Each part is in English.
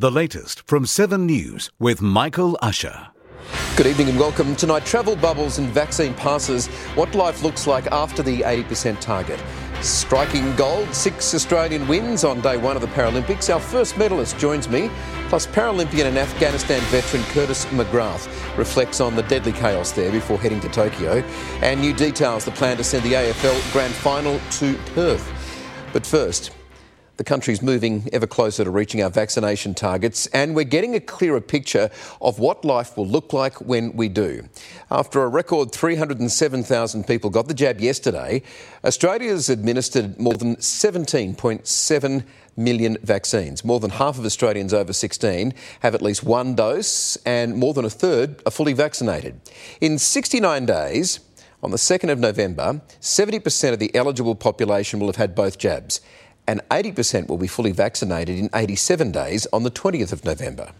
The latest from 7 News with Michael Usher. Good evening and welcome. Tonight, travel bubbles and vaccine passes. What life looks like after the 80% target. Striking gold, six Australian wins on day one of the Paralympics. Our first medalist joins me, plus Paralympian and Afghanistan veteran Curtis McGrath reflects on the deadly chaos there before heading to Tokyo. And new details the plan to send the AFL Grand Final to Perth. But first, the country's moving ever closer to reaching our vaccination targets, and we're getting a clearer picture of what life will look like when we do. After a record 307,000 people got the jab yesterday, Australia's administered more than 17.7 million vaccines. More than half of Australians over 16 have at least one dose, and more than a third are fully vaccinated. In 69 days, on the 2nd of November, 70% of the eligible population will have had both jabs and 80% will be fully vaccinated in 87 days on the 20th of November.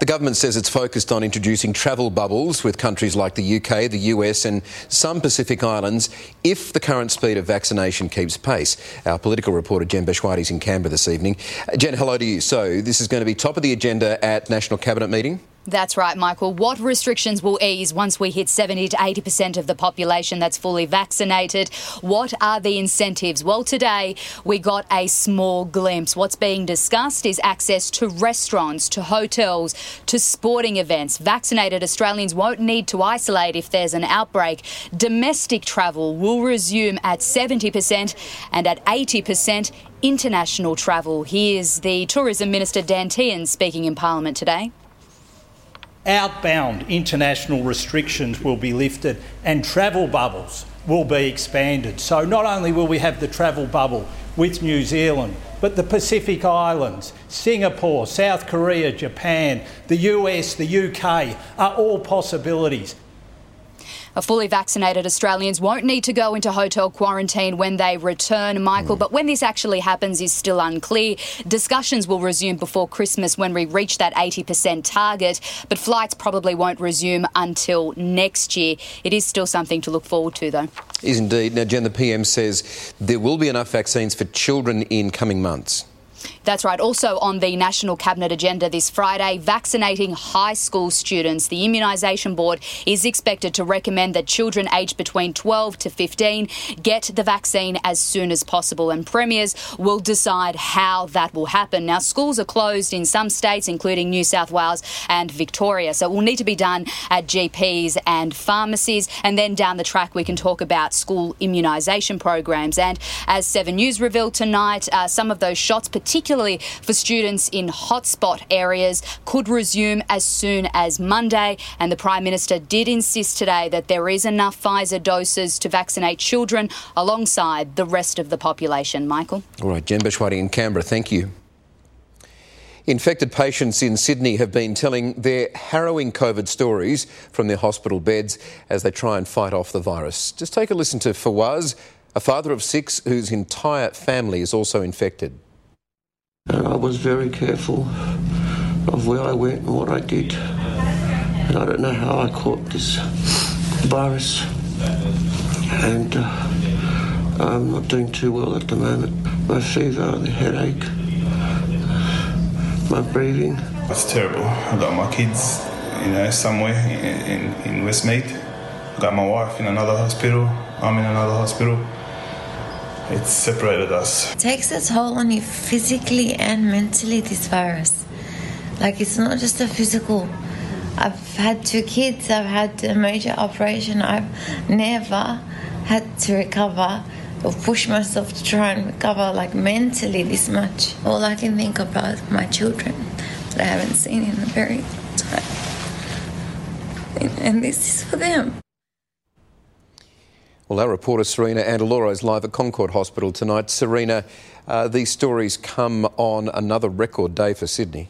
The government says it's focused on introducing travel bubbles with countries like the UK, the US, and some Pacific islands if the current speed of vaccination keeps pace. Our political reporter Jen Bechwati is in Canberra this evening. Jen, hello to you. So, this is going to be top of the agenda at National Cabinet meeting? That's right, Michael. What restrictions will ease once we hit 70 to 80% of the population that's fully vaccinated? What are the incentives? Well, today we got a small glimpse. What's being discussed is access to restaurants, to hotels, to sporting events. Vaccinated Australians won't need to isolate if there's an outbreak. Domestic travel will resume at 70% and at 80% international travel. Here's the Tourism Minister Dan speaking in Parliament today outbound international restrictions will be lifted and travel bubbles will be expanded. So not only will we have the travel bubble with New Zealand, but the Pacific Islands, Singapore, South Korea, Japan, the US, the UK are all possibilities. Fully vaccinated Australians won't need to go into hotel quarantine when they return, Michael. Mm. But when this actually happens is still unclear. Discussions will resume before Christmas when we reach that 80% target, but flights probably won't resume until next year. It is still something to look forward to, though. Is indeed. Now, Jen, the PM says there will be enough vaccines for children in coming months. That's right. Also on the National Cabinet agenda this Friday, vaccinating high school students. The Immunisation Board is expected to recommend that children aged between 12 to 15 get the vaccine as soon as possible, and premiers will decide how that will happen. Now, schools are closed in some states, including New South Wales and Victoria, so it will need to be done at GPs and pharmacies. And then down the track, we can talk about school immunisation programs. And as 7 News revealed tonight, uh, some of those shots, particularly particularly for students in hotspot areas, could resume as soon as Monday. And the Prime Minister did insist today that there is enough Pfizer doses to vaccinate children alongside the rest of the population. Michael? All right, Jen Bechwati in Canberra, thank you. Infected patients in Sydney have been telling their harrowing COVID stories from their hospital beds as they try and fight off the virus. Just take a listen to Fawaz, a father of six whose entire family is also infected. And I was very careful of where I went and what I did. And I don't know how I caught this virus. And uh, I'm not doing too well at the moment. My fever, the headache, my breathing. That's terrible. I got my kids, you know, somewhere in, in, in Westmead. I got my wife in another hospital. I'm in another hospital it's separated us. It takes a toll on you physically and mentally, this virus. Like, it's not just a physical. I've had two kids, I've had a major operation, I've never had to recover or push myself to try and recover, like, mentally this much. All I can think about my children that I haven't seen in a very long time. And this is for them. Well, our reporter Serena Andaloro is live at Concord Hospital tonight. Serena, uh, these stories come on another record day for Sydney.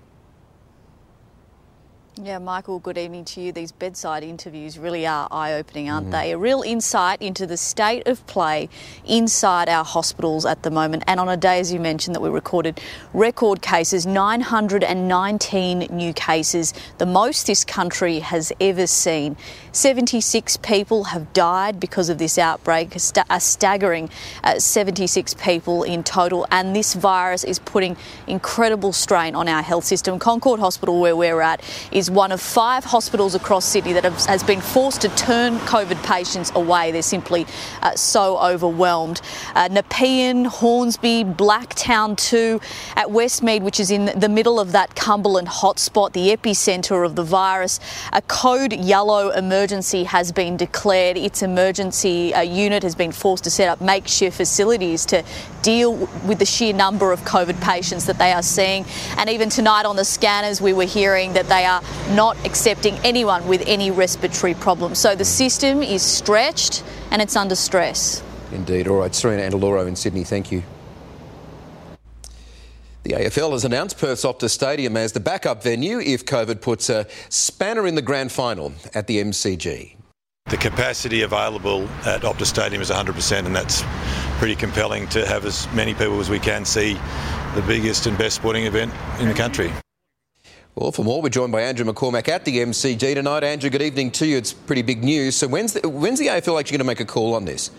Yeah, Michael, good evening to you. These bedside interviews really are eye opening, aren't mm. they? A real insight into the state of play inside our hospitals at the moment. And on a day, as you mentioned, that we recorded record cases 919 new cases, the most this country has ever seen. 76 people have died because of this outbreak, a staggering uh, 76 people in total. And this virus is putting incredible strain on our health system. Concord Hospital, where we're at, is one of five hospitals across Sydney that have, has been forced to turn COVID patients away. They're simply uh, so overwhelmed. Uh, Nepean, Hornsby, Blacktown too, at Westmead, which is in the middle of that Cumberland hotspot, the epicentre of the virus, a code yellow emergency emergency has been declared. Its emergency uh, unit has been forced to set up makeshift facilities to deal with the sheer number of COVID patients that they are seeing. And even tonight on the scanners, we were hearing that they are not accepting anyone with any respiratory problems. So the system is stretched and it's under stress. Indeed. All right, Serena Andaloro in Sydney, thank you. The AFL has announced Perth's Optus Stadium as the backup venue if COVID puts a spanner in the grand final at the MCG. The capacity available at Optus Stadium is 100%, and that's pretty compelling to have as many people as we can see the biggest and best sporting event in the country. Well, for more, we're joined by Andrew McCormack at the MCG tonight. Andrew, good evening to you. It's pretty big news. So, when's the, when's the AFL actually going to make a call on this?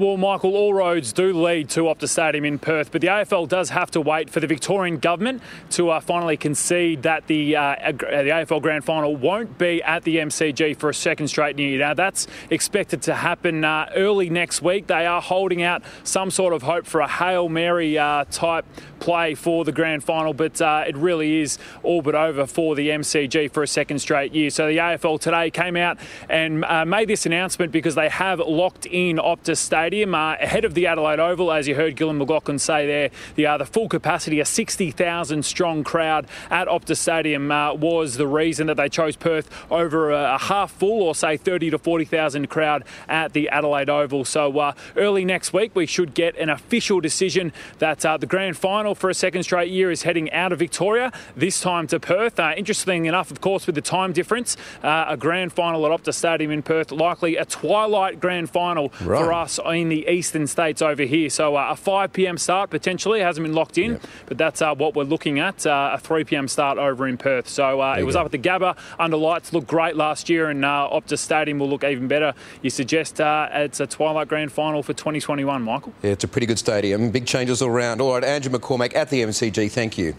Well, Michael, all roads do lead to Optus Stadium in Perth, but the AFL does have to wait for the Victorian government to uh, finally concede that the uh, the AFL Grand Final won't be at the MCG for a second straight year. Now, that's expected to happen uh, early next week. They are holding out some sort of hope for a Hail Mary uh, type play for the grand final, but uh, it really is all but over for the MCG for a second straight year. So the AFL today came out and uh, made this announcement because they have locked in Optus Stadium uh, ahead of the Adelaide Oval, as you heard Gillon McLachlan say there. The, uh, the full capacity, a 60,000 strong crowd at Optus Stadium uh, was the reason that they chose Perth over a, a half full or say 30 to 40,000 crowd at the Adelaide Oval. So uh, early next week we should get an official decision that the grand final for a second straight year is heading out of Victoria, this time to Perth. Uh, interestingly enough, of course, with the time difference, uh, a grand final at Optus Stadium in Perth, likely a twilight grand final right. for us in the eastern states over here. So uh, a 5 p.m. start potentially hasn't been locked in, yep. but that's uh, what we're looking at uh, a 3 p.m. start over in Perth. So uh, it was go. up at the Gabba under lights, looked great last year, and Optus Stadium will look even better. You suggest it's a twilight grand final for 2021, Michael? Yeah, it's a pretty good stadium. Big changes all around. All right, Andrew McCormack at the MCG. Thank you.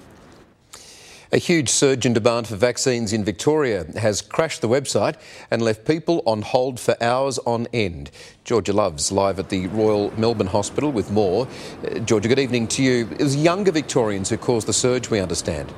A huge surge in demand for vaccines in Victoria has crashed the website and left people on hold for hours on end. Georgia Love's live at the Royal Melbourne Hospital with more. Uh, Georgia, good evening to you. It was younger Victorians who caused the surge, we understand.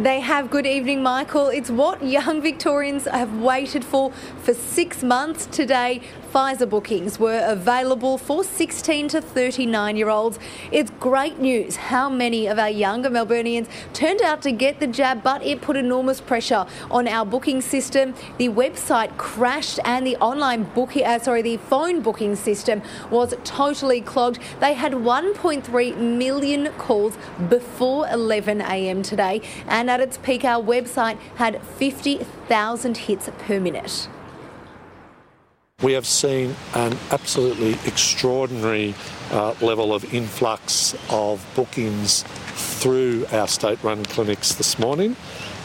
They have good evening, Michael. It's what young Victorians have waited for for six months today. Pfizer bookings were available for 16 to 39 year olds. It's great news how many of our younger Melburnians turned out to get the jab, but it put enormous pressure on our booking system. The website crashed and the online booking, uh, sorry, the phone booking system was totally clogged. They had 1.3 million calls before 11 a.m. today, and at its peak, our website had 50,000 hits per minute. We have seen an absolutely extraordinary uh, level of influx of bookings through our state run clinics this morning,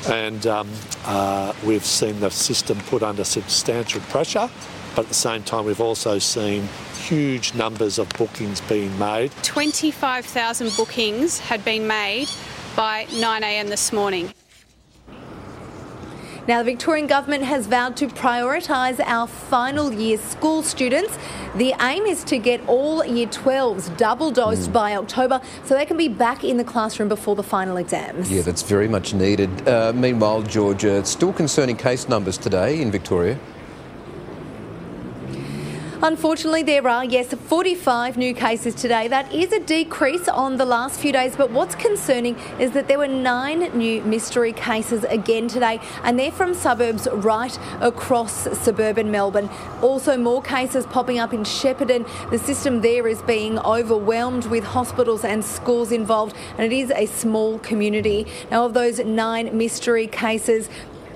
and um, uh, we've seen the system put under substantial pressure. But at the same time, we've also seen huge numbers of bookings being made. 25,000 bookings had been made by 9am this morning. Now, the Victorian Government has vowed to prioritise our final year school students. The aim is to get all Year 12s double dosed mm. by October so they can be back in the classroom before the final exams. Yeah, that's very much needed. Uh, meanwhile, Georgia, still concerning case numbers today in Victoria. Unfortunately, there are, yes, 45 new cases today. That is a decrease on the last few days, but what's concerning is that there were nine new mystery cases again today, and they're from suburbs right across suburban Melbourne. Also, more cases popping up in Shepparton. The system there is being overwhelmed with hospitals and schools involved, and it is a small community. Now, of those nine mystery cases,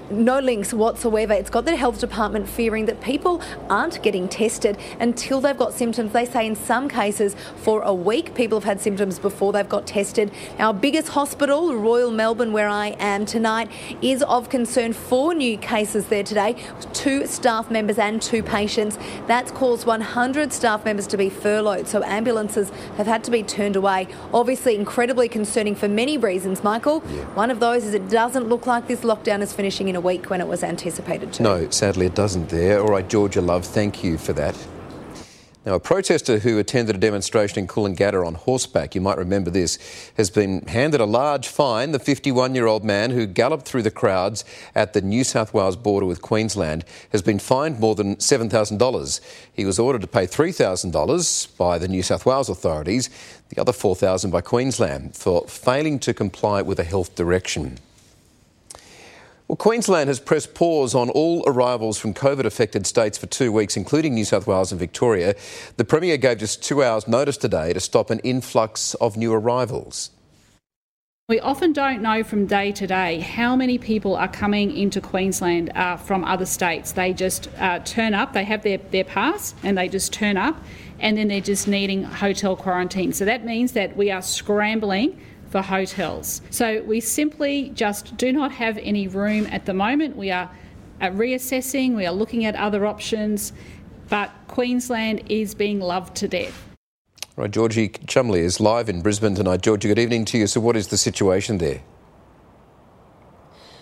no links whatsoever. It's got the health department fearing that people aren't getting tested until they've got symptoms. They say in some cases for a week, people have had symptoms before they've got tested. Our biggest hospital, Royal Melbourne, where I am tonight, is of concern. Four new cases there today, two staff members and two patients. That's caused 100 staff members to be furloughed, so ambulances have had to be turned away. Obviously, incredibly concerning for many reasons, Michael. One of those is it doesn't look like this lockdown is finishing in a week when it was anticipated to. No, sadly it doesn't there. All right, Georgia Love, thank you for that. Now, a protester who attended a demonstration in Coolangatta on horseback, you might remember this, has been handed a large fine. The 51 year old man who galloped through the crowds at the New South Wales border with Queensland has been fined more than $7,000. He was ordered to pay $3,000 by the New South Wales authorities, the other $4,000 by Queensland, for failing to comply with a health direction. Well, Queensland has pressed pause on all arrivals from COVID affected states for two weeks, including New South Wales and Victoria. The Premier gave just two hours' notice today to stop an influx of new arrivals. We often don't know from day to day how many people are coming into Queensland uh, from other states. They just uh, turn up, they have their, their pass, and they just turn up, and then they're just needing hotel quarantine. So that means that we are scrambling for hotels. So we simply just do not have any room at the moment. We are uh, reassessing, we are looking at other options, but Queensland is being loved to death. Right, Georgie Chumley is live in Brisbane tonight. Georgie, good evening to you. So, what is the situation there?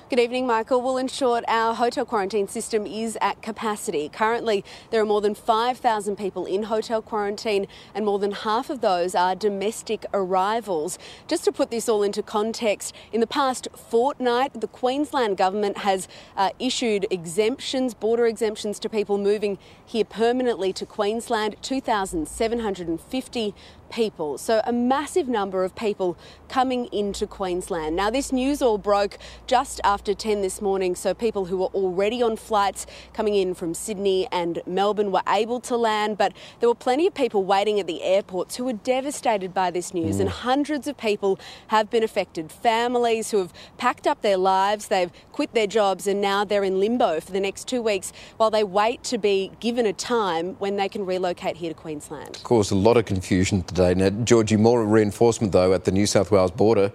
Good evening, Michael. Well, in short, our hotel quarantine system is at capacity. Currently, there are more than 5,000 people in hotel quarantine, and more than half of those are domestic arrivals. Just to put this all into context, in the past fortnight, the Queensland government has uh, issued exemptions, border exemptions to people moving here permanently to Queensland, 2,750 people. So, a massive number of people coming into Queensland. Now, this news all broke just after 10 this morning, so people who were already on flights coming in from Sydney and Melbourne were able to land, but there were plenty of people waiting at the airports who were devastated by this news, mm. and hundreds of people have been affected. Families who have packed up their lives, they've quit their jobs, and now they're in limbo for the next two weeks while they wait to be given a time when they can relocate here to Queensland. Caused a lot of confusion today. Now, Georgie, more reinforcement though at the New South Wales border.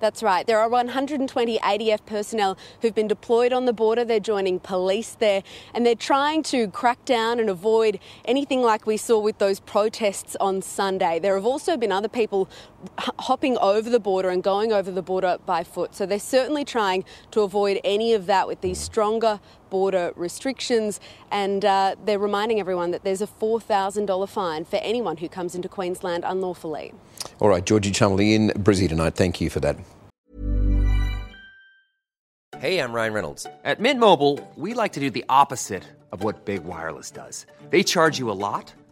That's right. There are 120 ADF personnel who've been deployed on the border. They're joining police there and they're trying to crack down and avoid anything like we saw with those protests on Sunday. There have also been other people hopping over the border and going over the border by foot. So they're certainly trying to avoid any of that with these stronger border restrictions. And uh, they're reminding everyone that there's a $4,000 fine for anyone who comes into Queensland unlawfully. All right, Georgie Chumley in Brizzy tonight. Thank you for that. Hey, I'm Ryan Reynolds. At Mint Mobile, we like to do the opposite of what Big Wireless does. They charge you a lot,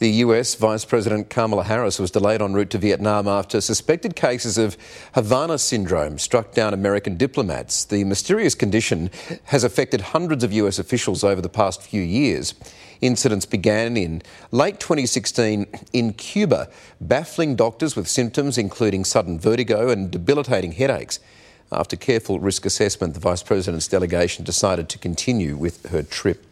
The US Vice President Kamala Harris was delayed en route to Vietnam after suspected cases of Havana syndrome struck down American diplomats. The mysterious condition has affected hundreds of US officials over the past few years. Incidents began in late 2016 in Cuba, baffling doctors with symptoms including sudden vertigo and debilitating headaches. After careful risk assessment, the Vice President's delegation decided to continue with her trip.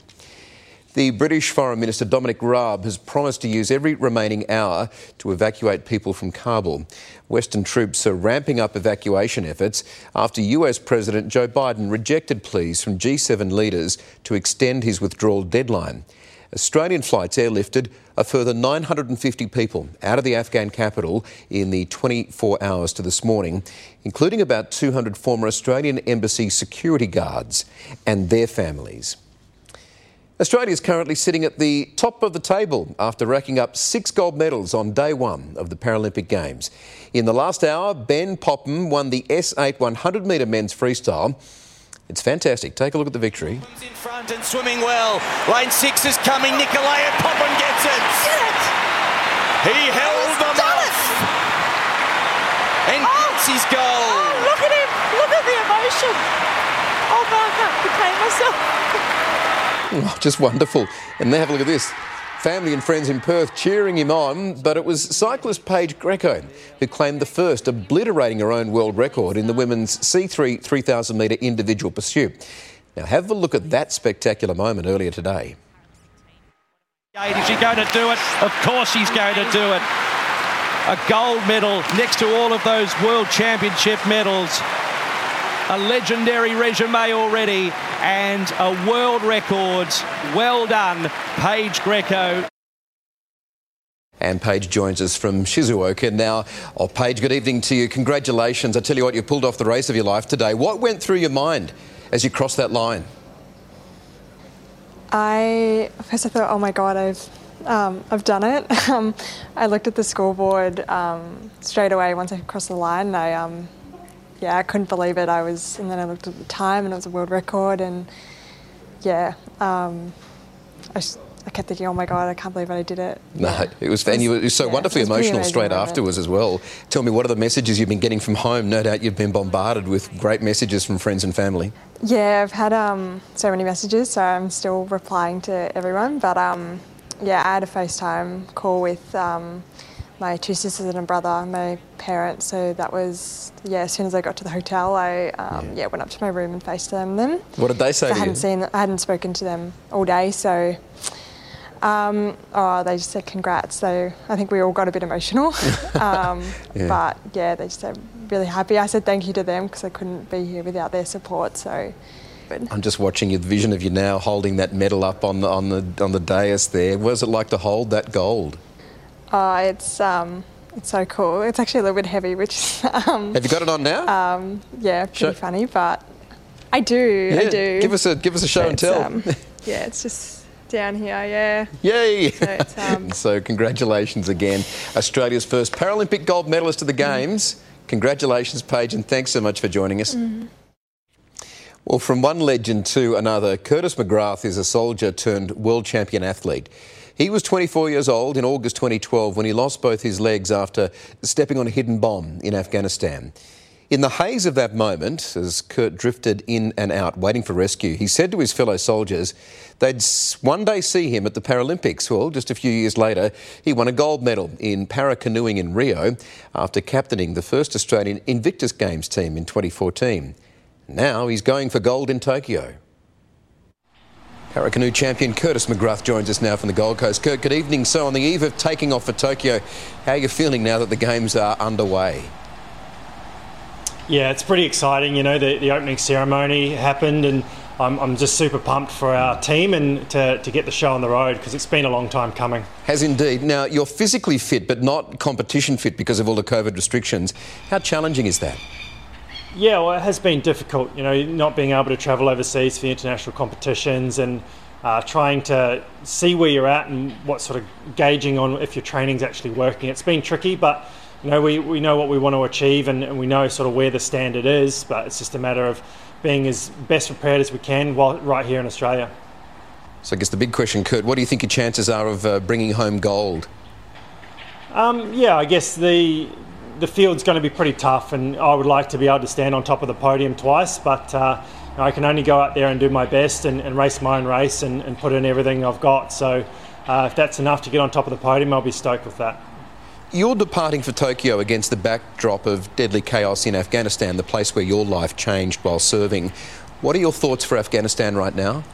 The British Foreign Minister Dominic Raab has promised to use every remaining hour to evacuate people from Kabul. Western troops are ramping up evacuation efforts after US President Joe Biden rejected pleas from G7 leaders to extend his withdrawal deadline. Australian flights airlifted a further 950 people out of the Afghan capital in the 24 hours to this morning, including about 200 former Australian Embassy security guards and their families. Australia is currently sitting at the top of the table after racking up six gold medals on day one of the Paralympic Games. In the last hour, Ben Popham won the S8 100 metre men's freestyle. It's fantastic. Take a look at the victory. In front and swimming well. Lane six is coming. Nicolai and Popham gets it. it. He held them off. And oh! gets his goal. Oh, look at him. Look at the emotion. Oh, no, I can't contain myself. Oh, just wonderful. And now have a look at this. Family and friends in Perth cheering him on, but it was cyclist Paige Greco who claimed the first, obliterating her own world record in the women's C3 3000 metre individual pursuit. Now, have a look at that spectacular moment earlier today. Is she going to do it? Of course she's going to do it. A gold medal next to all of those World Championship medals a legendary resume already and a world record. Well done, Paige Greco. And Paige joins us from Shizuoka now. Oh, Paige, good evening to you. Congratulations. I tell you what, you pulled off the race of your life today. What went through your mind as you crossed that line? I first I thought, oh my god, I've um, I've done it. Um, I looked at the scoreboard um, straight away once I crossed the line. I um, yeah, I couldn't believe it. I was, and then I looked at the time, and it was a world record, and yeah, um, I, I, kept thinking, oh my god, I can't believe I did it. No, yeah. it was, and you were so yeah, wonderfully emotional straight afterwards as well. Tell me, what are the messages you've been getting from home? No doubt you've been bombarded with great messages from friends and family. Yeah, I've had um, so many messages, so I'm still replying to everyone. But um, yeah, I had a FaceTime call with um, my two sisters and a brother, my parents. So that was yeah. As soon as I got to the hotel, I um, yeah. yeah. went up to my room and FaceTimed them. What did they say? I hadn't you? seen, I hadn't spoken to them all day, so. Um, oh, they just said congrats. So I think we all got a bit emotional. Um, yeah. But yeah, they just said really happy. I said thank you to them because I couldn't be here without their support. So. I'm just watching your vision of you now holding that medal up on the on the on the dais there. What was it like to hold that gold? Oh, it's um, it's so cool. It's actually a little bit heavy, which um, have you got it on now? Um, yeah, pretty show. funny, but I do. Yeah, I do. Give us a give us a show and tell. Um, yeah, it's just down here. Yeah. Yay! So, um, so, congratulations again, Australia's first Paralympic gold medalist of the mm. Games. Mm. Congratulations, Paige, and thanks so much for joining us. Mm. Well, from one legend to another, Curtis McGrath is a soldier turned world champion athlete. He was 24 years old in August 2012 when he lost both his legs after stepping on a hidden bomb in Afghanistan. In the haze of that moment, as Kurt drifted in and out waiting for rescue, he said to his fellow soldiers they'd one day see him at the Paralympics. Well, just a few years later, he won a gold medal in para canoeing in Rio after captaining the first Australian Invictus Games team in 2014. Now he's going for gold in Tokyo. Paracanoe champion Curtis McGrath joins us now from the Gold Coast. Kurt, good evening. So, on the eve of taking off for Tokyo, how are you feeling now that the Games are underway? Yeah, it's pretty exciting. You know, the, the opening ceremony happened, and I'm, I'm just super pumped for our team and to, to get the show on the road because it's been a long time coming. Has indeed. Now, you're physically fit, but not competition fit because of all the COVID restrictions. How challenging is that? Yeah, well, it has been difficult, you know, not being able to travel overseas for the international competitions and uh, trying to see where you're at and what sort of gauging on if your training's actually working. It's been tricky, but you know, we, we know what we want to achieve and, and we know sort of where the standard is, but it's just a matter of being as best prepared as we can while right here in Australia. So I guess the big question, Kurt, what do you think your chances are of uh, bringing home gold? Um, yeah, I guess the the field's going to be pretty tough, and I would like to be able to stand on top of the podium twice, but uh, I can only go out there and do my best and, and race my own race and, and, put in everything I've got. So uh, if that's enough to get on top of the podium, I'll be stoked with that. You're departing for Tokyo against the backdrop of deadly chaos in Afghanistan, the place where your life changed while serving. What are your thoughts for Afghanistan right now?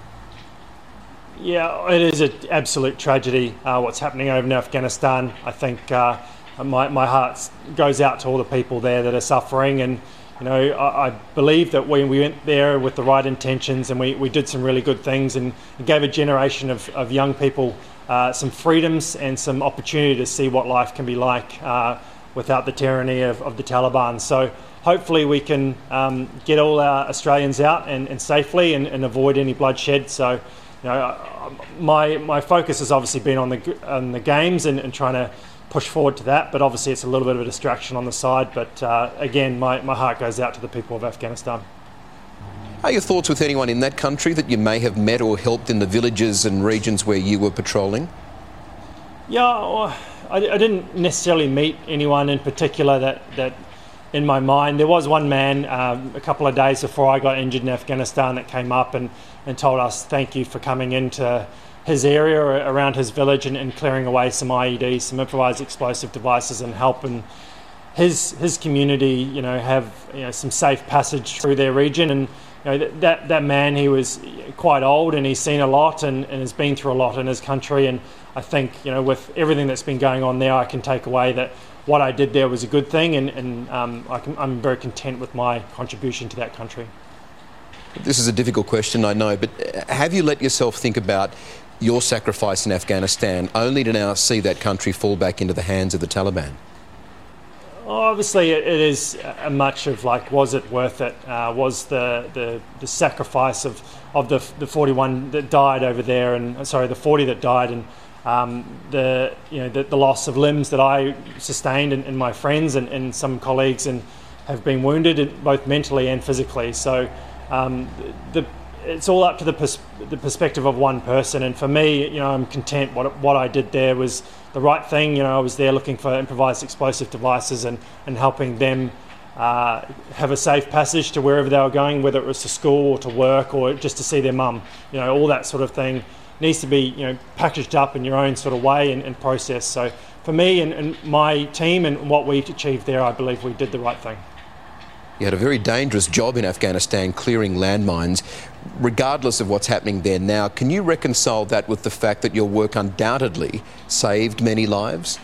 Yeah, it is an absolute tragedy uh, what's happening over in Afghanistan. I think uh, my, my heart goes out to all the people there that are suffering and you know, I, I believe that when we went there with the right intentions and we, we did some really good things and gave a generation of, of young people uh, some freedoms and some opportunity to see what life can be like uh, without the tyranny of, of, the Taliban. So hopefully we can um, get all our Australians out and, and safely and, and, avoid any bloodshed. So, you know, my, my focus has obviously been on the, on the games and, and trying to push forward to that. But obviously, it's a little bit of a distraction on the side. But uh, again, my, my heart goes out to the people of Afghanistan. Are your thoughts with anyone in that country that you may have met or helped in the villages and regions where you were patrolling? Yeah, well, I, I, didn't necessarily meet anyone in particular that, that in my mind. There was one man um, a couple of days before I got injured in Afghanistan that came up and, and told us, Thank you for coming into his area around his village and, and, clearing away some IEDs, some improvised explosive devices, and helping his his community, you know, have you know, some safe passage through their region. And you know, that that man, he was quite old and he's seen a lot and, and has been through a lot in his country. And I think you know, with everything that's been going on there, I can take away that what I did there was a good thing, and, and um, I am very content with my contribution to that country. This is a difficult question, I know, but have you let yourself think about your sacrifice in Afghanistan only to now see that country fall back into the hands of the Taliban? Obviously, it is a much of like, was it worth it? Uh, was the, the, the sacrifice of, of the, the 41 that died over there, and sorry, the 40 that died, and um, the you know the, the, loss of limbs that I sustained, and, and my friends and, and, some colleagues, and have been wounded both mentally and physically. So um, the it's all up to the, pers- the perspective of one person. And for me, you know, I'm content. What what I did there was the right thing. You know, I was there looking for improvised explosive devices and and helping them uh, have a safe passage to wherever they were going, whether it was to school or to work or just to see their mum. You know, all that sort of thing needs to be you know packaged up in your own sort of way and, and processed. So for me and, and my team and what we achieved there, I believe we did the right thing. You had a very dangerous job in Afghanistan clearing landmines. Regardless of what's happening there now, can you reconcile that with the fact that your work undoubtedly saved many lives?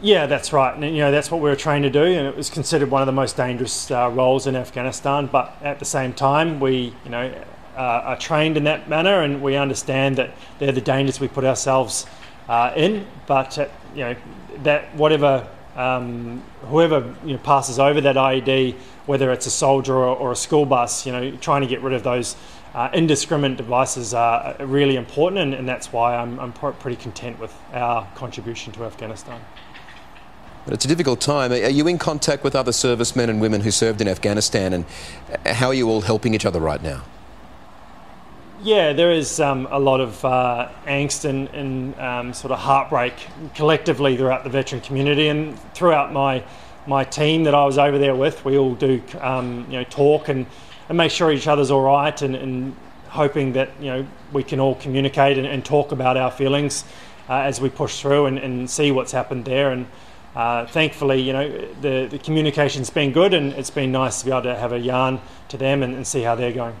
Yeah, that's right. And, you know, that's what we were trained to do, and it was considered one of the most dangerous uh, roles in Afghanistan. But at the same time, we, you know, uh, are trained in that manner, and we understand that they're the dangers we put ourselves uh, in. But uh, you know, that whatever um, whoever you know, passes over that IED, whether it's a soldier or, or, a school bus, you know, trying to get rid of those uh, indiscriminate devices are really important, and, and that's why I'm, I'm, pretty content with our contribution to Afghanistan. But it's a difficult time. Are you in contact with other servicemen and women who served in Afghanistan, and how are you all helping each other right now? Yeah, there is um, a lot of uh, angst and, and um, sort of heartbreak collectively throughout the veteran community and throughout my my team that I was over there with. We all do um, you know talk and, and make sure each other's all right and, and hoping that you know we can all communicate and, and talk about our feelings uh, as we push through and, and see what's happened there and. Uh, thankfully, you know, the, the communication's been good and it's been nice to be able to have a yarn to them and, and see how they're going.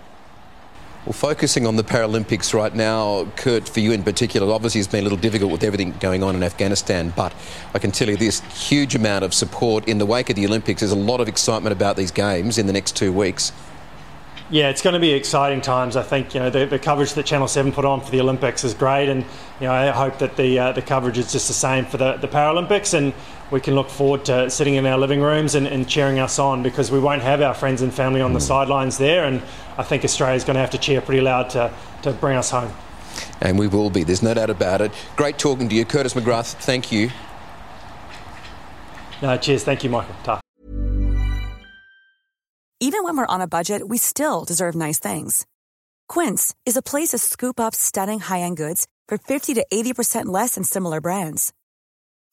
Well, focusing on the Paralympics right now, Kurt, for you in particular, obviously it's been a little difficult with everything going on in Afghanistan, but I can tell you this huge amount of support in the wake of the Olympics. There's a lot of excitement about these games in the next two weeks. Yeah, it's going to be exciting times. I think you know the, the coverage that Channel Seven put on for the Olympics is great, and you know I hope that the uh, the coverage is just the same for the, the Paralympics, and we can look forward to sitting in our living rooms and, and cheering us on because we won't have our friends and family on the mm. sidelines there, and I think Australia's going to have to cheer pretty loud to to bring us home. And we will be. There's no doubt about it. Great talking to you, Curtis McGrath. Thank you. No, cheers. Thank you, Michael. Ta. Even when we're on a budget, we still deserve nice things. Quince is a place to scoop up stunning high-end goods for 50 to 80% less than similar brands.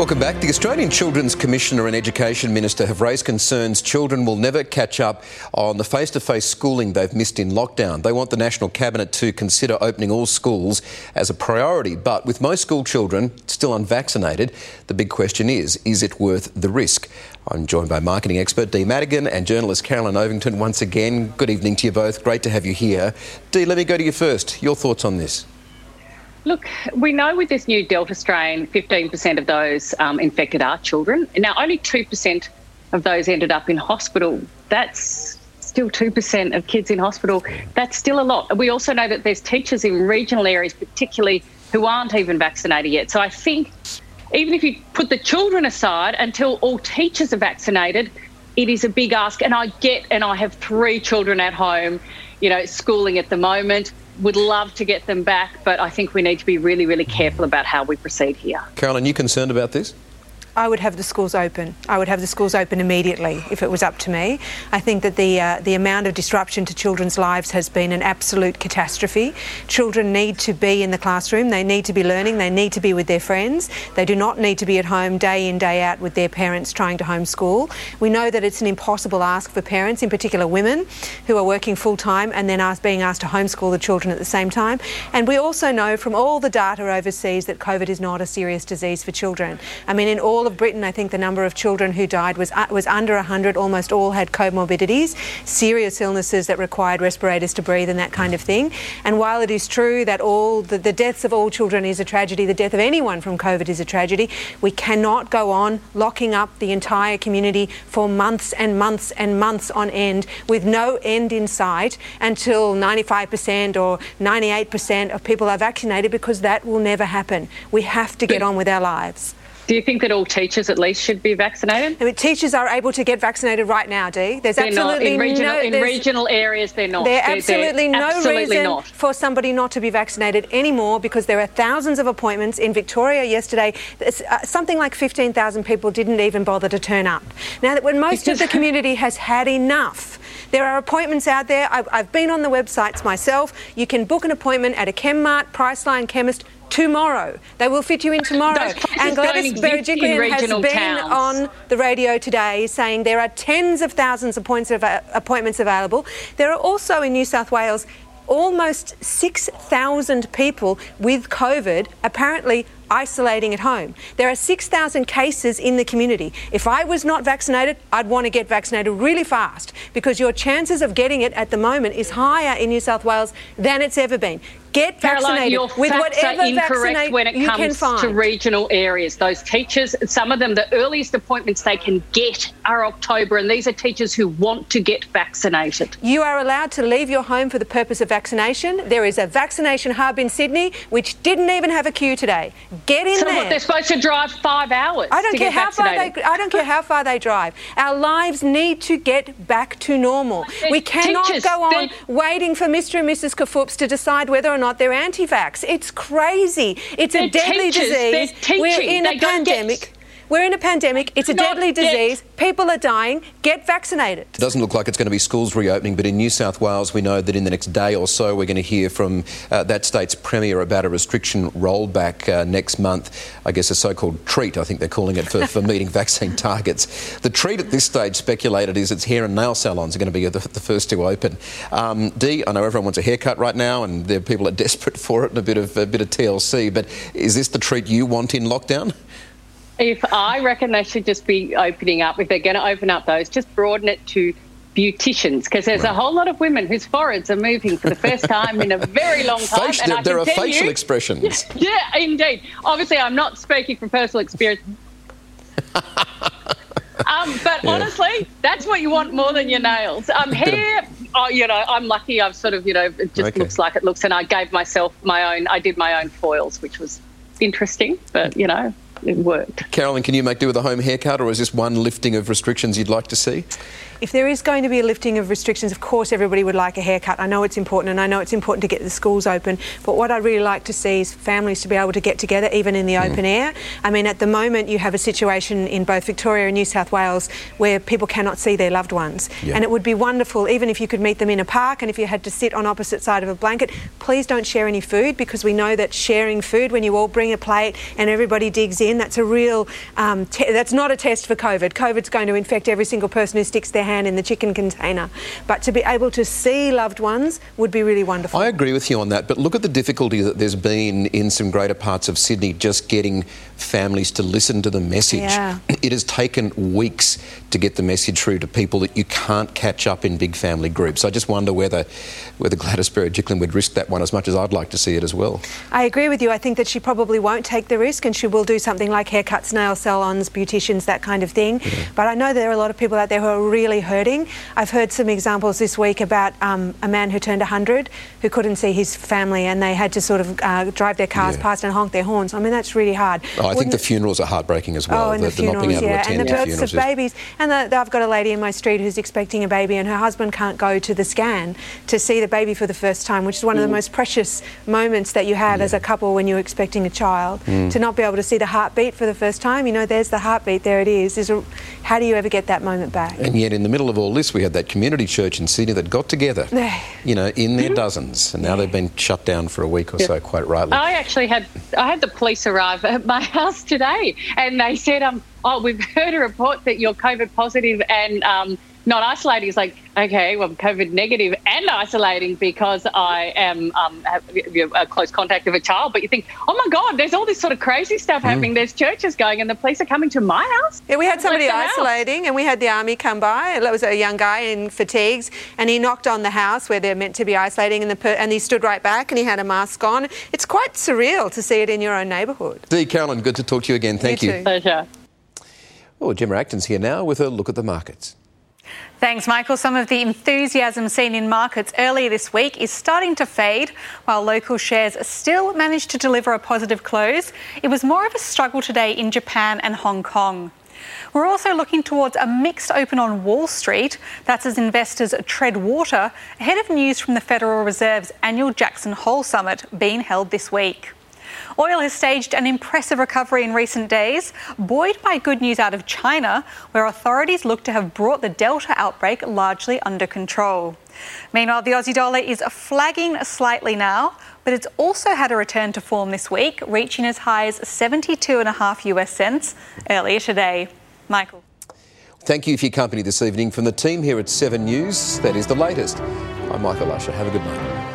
Welcome back. The Australian Children's Commissioner and Education Minister have raised concerns children will never catch up on the face to face schooling they've missed in lockdown. They want the National Cabinet to consider opening all schools as a priority, but with most school children still unvaccinated, the big question is is it worth the risk? I'm joined by marketing expert Dee Madigan and journalist Carolyn Overington once again. Good evening to you both. Great to have you here. Dee, let me go to you first. Your thoughts on this? Look, we know with this new Delta strain, 15% of those um, infected are children. Now, only 2% of those ended up in hospital. That's still 2% of kids in hospital. That's still a lot. We also know that there's teachers in regional areas, particularly, who aren't even vaccinated yet. So I think even if you put the children aside until all teachers are vaccinated, it is a big ask. And I get, and I have three children at home, you know, schooling at the moment would love to get them back, but I think we need to be really, really careful about how we proceed here. Carolyn, you concerned about this? I would have the schools open. I would have the schools open immediately if it was up to me. I think that the uh, the amount of disruption to children's lives has been an absolute catastrophe. Children need to be in the classroom. They need to be learning. They need to be with their friends. They do not need to be at home day in day out with their parents trying to homeschool. We know that it's an impossible ask for parents, in particular women who are working full time and then being asked to homeschool the children at the same time. And we also know from all the data overseas that COVID is not a serious disease for children. I mean, in all all of Britain, I think the number of children who died was, uh, was under 100. Almost all had comorbidities, serious illnesses that required respirators to breathe and that kind of thing. And while it is true that all the, the deaths of all children is a tragedy, the death of anyone from COVID is a tragedy, we cannot go on locking up the entire community for months and months and months on end with no end in sight until 95% or 98% of people are vaccinated because that will never happen. We have to get on with our lives. Do you think that all teachers at least should be vaccinated? I mean, teachers are able to get vaccinated right now, Dee. There's they're absolutely not. In regional, no in regional areas, they're not. There's absolutely they're no absolutely reason not. for somebody not to be vaccinated anymore because there are thousands of appointments in Victoria yesterday. Uh, something like 15,000 people didn't even bother to turn up. Now that when most of the community has had enough. There are appointments out there. I've, I've been on the websites myself. You can book an appointment at a Chemmart, Priceline, Chemist tomorrow. They will fit you in tomorrow. And Gladys Berejiklian has been towns. on the radio today saying there are tens of thousands of uh, appointments available. There are also in New South Wales almost 6,000 people with COVID apparently isolating at home. There are 6,000 cases in the community. If I was not vaccinated, I'd want to get vaccinated really fast because your chances of getting it at the moment is higher in New South Wales than it's ever been. Get vaccinated your with whatever incorrect when it you can comes find. to regional areas. Those teachers, some of them, the earliest appointments they can get are October, and these are teachers who want to get vaccinated. You are allowed to leave your home for the purpose of vaccination. There is a vaccination hub in Sydney which didn't even have a queue today. Get in so there. what, they're supposed to drive five hours. I don't care get how far they. I don't care how far they drive. Our lives need to get back to normal. We cannot teachers, go on they're- waiting for Mr. and Mrs. Kafups to decide whether or not they're anti-vax. It's crazy. It's a They're deadly teachers. Disease. We're in They a don't get- pandemic. We're in a pandemic. It's a Not deadly get- disease. People are dying. Get vaccinated. It doesn't look like it's going to be schools reopening, but in New South Wales, we know that in the next day or so, we're going to hear from uh, that state's premier about a restriction rollback uh, next month. I guess a so called treat, I think they're calling it, for, for meeting vaccine targets. The treat at this stage, speculated, is its hair and nail salons are going to be the, the first to open. Um, Dee, I know everyone wants a haircut right now, and there people are desperate for it and a bit of, a bit of TLC, but is this the treat you want in lockdown? If I reckon they should just be opening up, if they're going to open up those, just broaden it to beauticians because there's a whole lot of women whose foreheads are moving for the first time in a very long time. Faci- and there, are facial you- expressions. Yeah, indeed. Obviously, I'm not speaking from personal experience. Um, but Yeah. honestly, that's what you want more than your nails. Um, hair, oh, you know, I'm lucky. I've sort of, you know, it just Okay. looks like it looks, and I gave myself my own. I did my own foils, which was interesting, but you know, it worked. Carolyn, can you make do with a home haircut, or is this one lifting of restrictions you'd like to see? if there is going to be a lifting of restrictions, of course everybody would like a haircut. I know it's important and I know it's important to get the schools open, but what I'd really like to see is families to be able to get together even in the mm. open air. I mean, at the moment you have a situation in both Victoria and New South Wales where people cannot see their loved ones. Yeah. And it would be wonderful even if you could meet them in a park and if you had to sit on opposite side of a blanket, please don't share any food because we know that sharing food when you all bring a plate and everybody digs in, that's a real, um, that's not a test for COVID. COVID's going to infect every single person who sticks their hand in the chicken container. But to be able to see loved ones would be really wonderful. I agree with you on that, but look at the difficulty that there's been in some greater parts of Sydney just getting families to listen to the message. Yeah. It has taken weeks to get the message through to people that you can't catch up in big family groups. I just wonder whether whether Gladys Berejiklian would risk that one as much as I'd like to see it as well. I agree with you. I think that she probably won't take the risk and she will do something like haircuts, nail salons, beauticians, that kind of thing. Yeah. But I know there are a lot of people out there who are really hurting. I've heard some examples this week about um, a man who turned 100 who couldn't see his family and they had to sort of uh, drive their cars yeah. past and honk their horns. I mean, that's really hard. Oh, I think the funerals are heartbreaking as well. Oh, and the, the funerals, yeah, and the births of babies. And the, I've got a lady in my street who's expecting a baby, and her husband can't go to the scan to see the baby for the first time, which is one mm. of the mm. most precious moments that you have yeah. as a couple when you're expecting a child. Mm. To not be able to see the heartbeat for the first time, you know, there's the heartbeat, there it is. is a, how do you ever get that moment back? And yet, in the middle of all this, we had that community church in Sydney that got together, you know, in their dozens, and now they've been shut down for a week or yeah. so, quite rightly. I actually had I had the police arrive at my house today, and they said, um, "Oh, we've heard a report that you're COVID positive and um, not isolating." It's like, okay, well, I'm COVID negative and isolating because I am um, a close contact of a child. But you think, oh my God, there's all this sort of crazy stuff mm. happening. There's churches going, and the police are coming to my house. Yeah, we had somebody isolating, and we had the army come by. It was a young guy in fatigues, and he knocked on the house where they're meant to be isolating, and, the per- and he stood right back, and he had a mask on. It's quite surreal to see it in your own neighbourhood. Dee Carolyn, good to talk to you again. Thank you. you. Pleasure. Well, Gemma Acton's here now with a look at the markets. Thanks, Michael. Some of the enthusiasm seen in markets earlier this week is starting to fade, while local shares still managed to deliver a positive close. It was more of a struggle today in Japan and Hong Kong. We're also looking towards a mixed open on Wall Street. That's as investors tread water ahead of news from the Federal Reserve's annual Jackson Hole Summit being held this week. Oil has staged an impressive recovery in recent days, buoyed by good news out of China, where authorities look to have brought the Delta outbreak largely under control. Meanwhile, the Aussie dollar is flagging slightly now, but it's also had a return to form this week, reaching as high as 72.5 US cents earlier today. Michael. Thank you for your company this evening from the team here at 7 News. That is the latest. I'm Michael Usher. Have a good night.